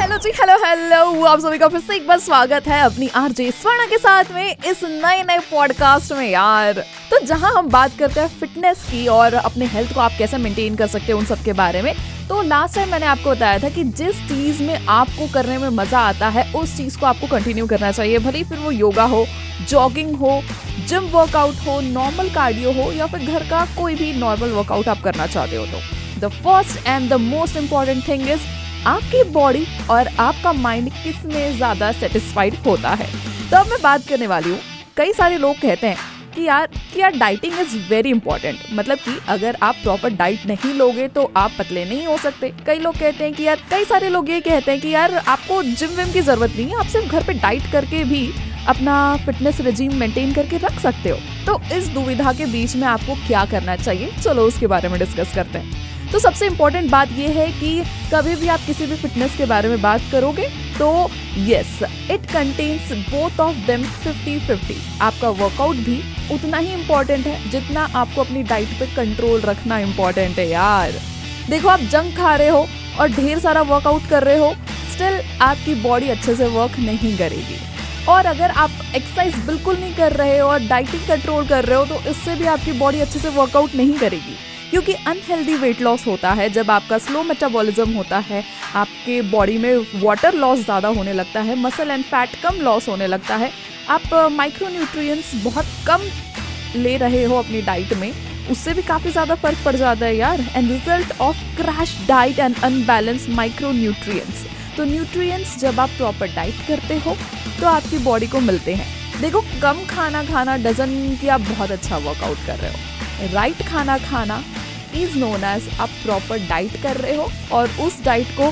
Hello जी hello hello आप सभी का फिर से एक बार स्वागत है अपनी आरजे स्वर्णा के साथ में इस नए नए पॉडकास्ट में यार। तो जहाँ हम बात करते हैं फिटनेस की और अपने हेल्थ को आप कैसे मेंटेन कर सकते हैं उन सब के बारे में तो लास्ट टाइम मैंने आपको बताया था कि जिस चीज़ में आपको करने में मज़ा आता है, उस चीज़ को आपको कंटिन्यू करना चाहिए। भले फिर वो योगा हो जॉगिंग हो जिम वर्कआउट हो नॉर्मल कार्डियो हो, या फिर घर का कोई भी नॉर्मल वर्कआउट आप करना चाहते हो तो। The first and the most important thing is आपकी बॉडी और आपका माइंड किसमें ज़्यादा सेटिस्फाइड होता है? तो अब मैं बात करने वाली हूँ। कई सारे लोग कहते हैं कि यार कि यार डाइटिंग इज़ वेरी इंपॉर्टेंट मतलब कि अगर आप प्रॉपर डाइट नहीं लोगे तो आप पतले नहीं हो सकते। कई लोग कहते हैं कि यार, कई सारे लोग ये कहते हैं कि यार, आपको जिम विम की ज़रूरत नहीं है। आप सिर्फ़ घर पे डाइट करके भी अपना फिटनेस रिजीम मेंटेन करके रख सकते हो। तो इस दुविधा के बीच में आपको क्या करना चाहिए? चलो उसके बारे में डिस्कस करते हैं। तो सबसे इम्पोर्टेंट बात यह है कि कभी भी आप किसी भी फिटनेस के बारे में बात करोगे तो yes it contains both of them 50 50 आपका वर्कआउट भी उतना ही इम्पोर्टेंट है जितना आपको अपनी डाइट पे कंट्रोल रखना इम्पोर्टेंट है यार. देखो, आप जंक खा रहे हो और ढेर सारा वर्कआउट कर रहे हो स्टिल आपकी बॉडी अच्छे से वर्क नहीं करेगी. और अगर आप एक्सरसाइज बिल्कुल नहीं कर रहे हो और डाइटिंग कंट्रोल कर रहे हो तो इससे भी आपकी बॉडी अच्छे से वर्कआउट नहीं करेगी. क्योंकि अनहेल्दी वेट लॉस होता है, जब आपका स्लो मेटाबॉलिज्म होता है, आपके बॉडी में वाटर लॉस ज़्यादा होने लगता है मसल एंड फैट कम लॉस होने लगता है, आप माइक्रो न्यूट्रिएंट्स बहुत कम ले रहे हो अपनी डाइट में, उससे भी काफ़ी ज़्यादा फ़र्क पड़ जाता है यार and result of crash diet and unbalance micro nutrients तो न्यूट्रिएंट्स जब आप प्रॉपर डाइट करते हो तो आपकी बॉडी को मिलते हैं। देखो, कम खाना खाना डजन कि आप बहुत अच्छा वर्कआउट कर रहे हो। राइट खाना खाना इज़ नोन एज आप प्रॉपर डाइट कर रहे हो और उस डाइट को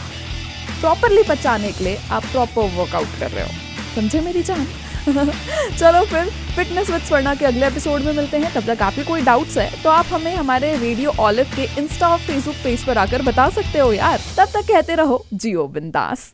प्रॉपरली पचाने के लिए आप प्रॉपर वर्कआउट कर रहे हो। समझे मेरी जान? चलो फिर फिटनेस विद स्वर्णा के अगले एपिसोड में मिलते हैं। तब तक आपके कोई डाउट्स है तो आप हमें हमारे रेडियो ऑलिव के इंस्टा और फेसबुक पेज पर आकर बता सकते हो यार। तब तक कहते रहो, जियो बिंदास।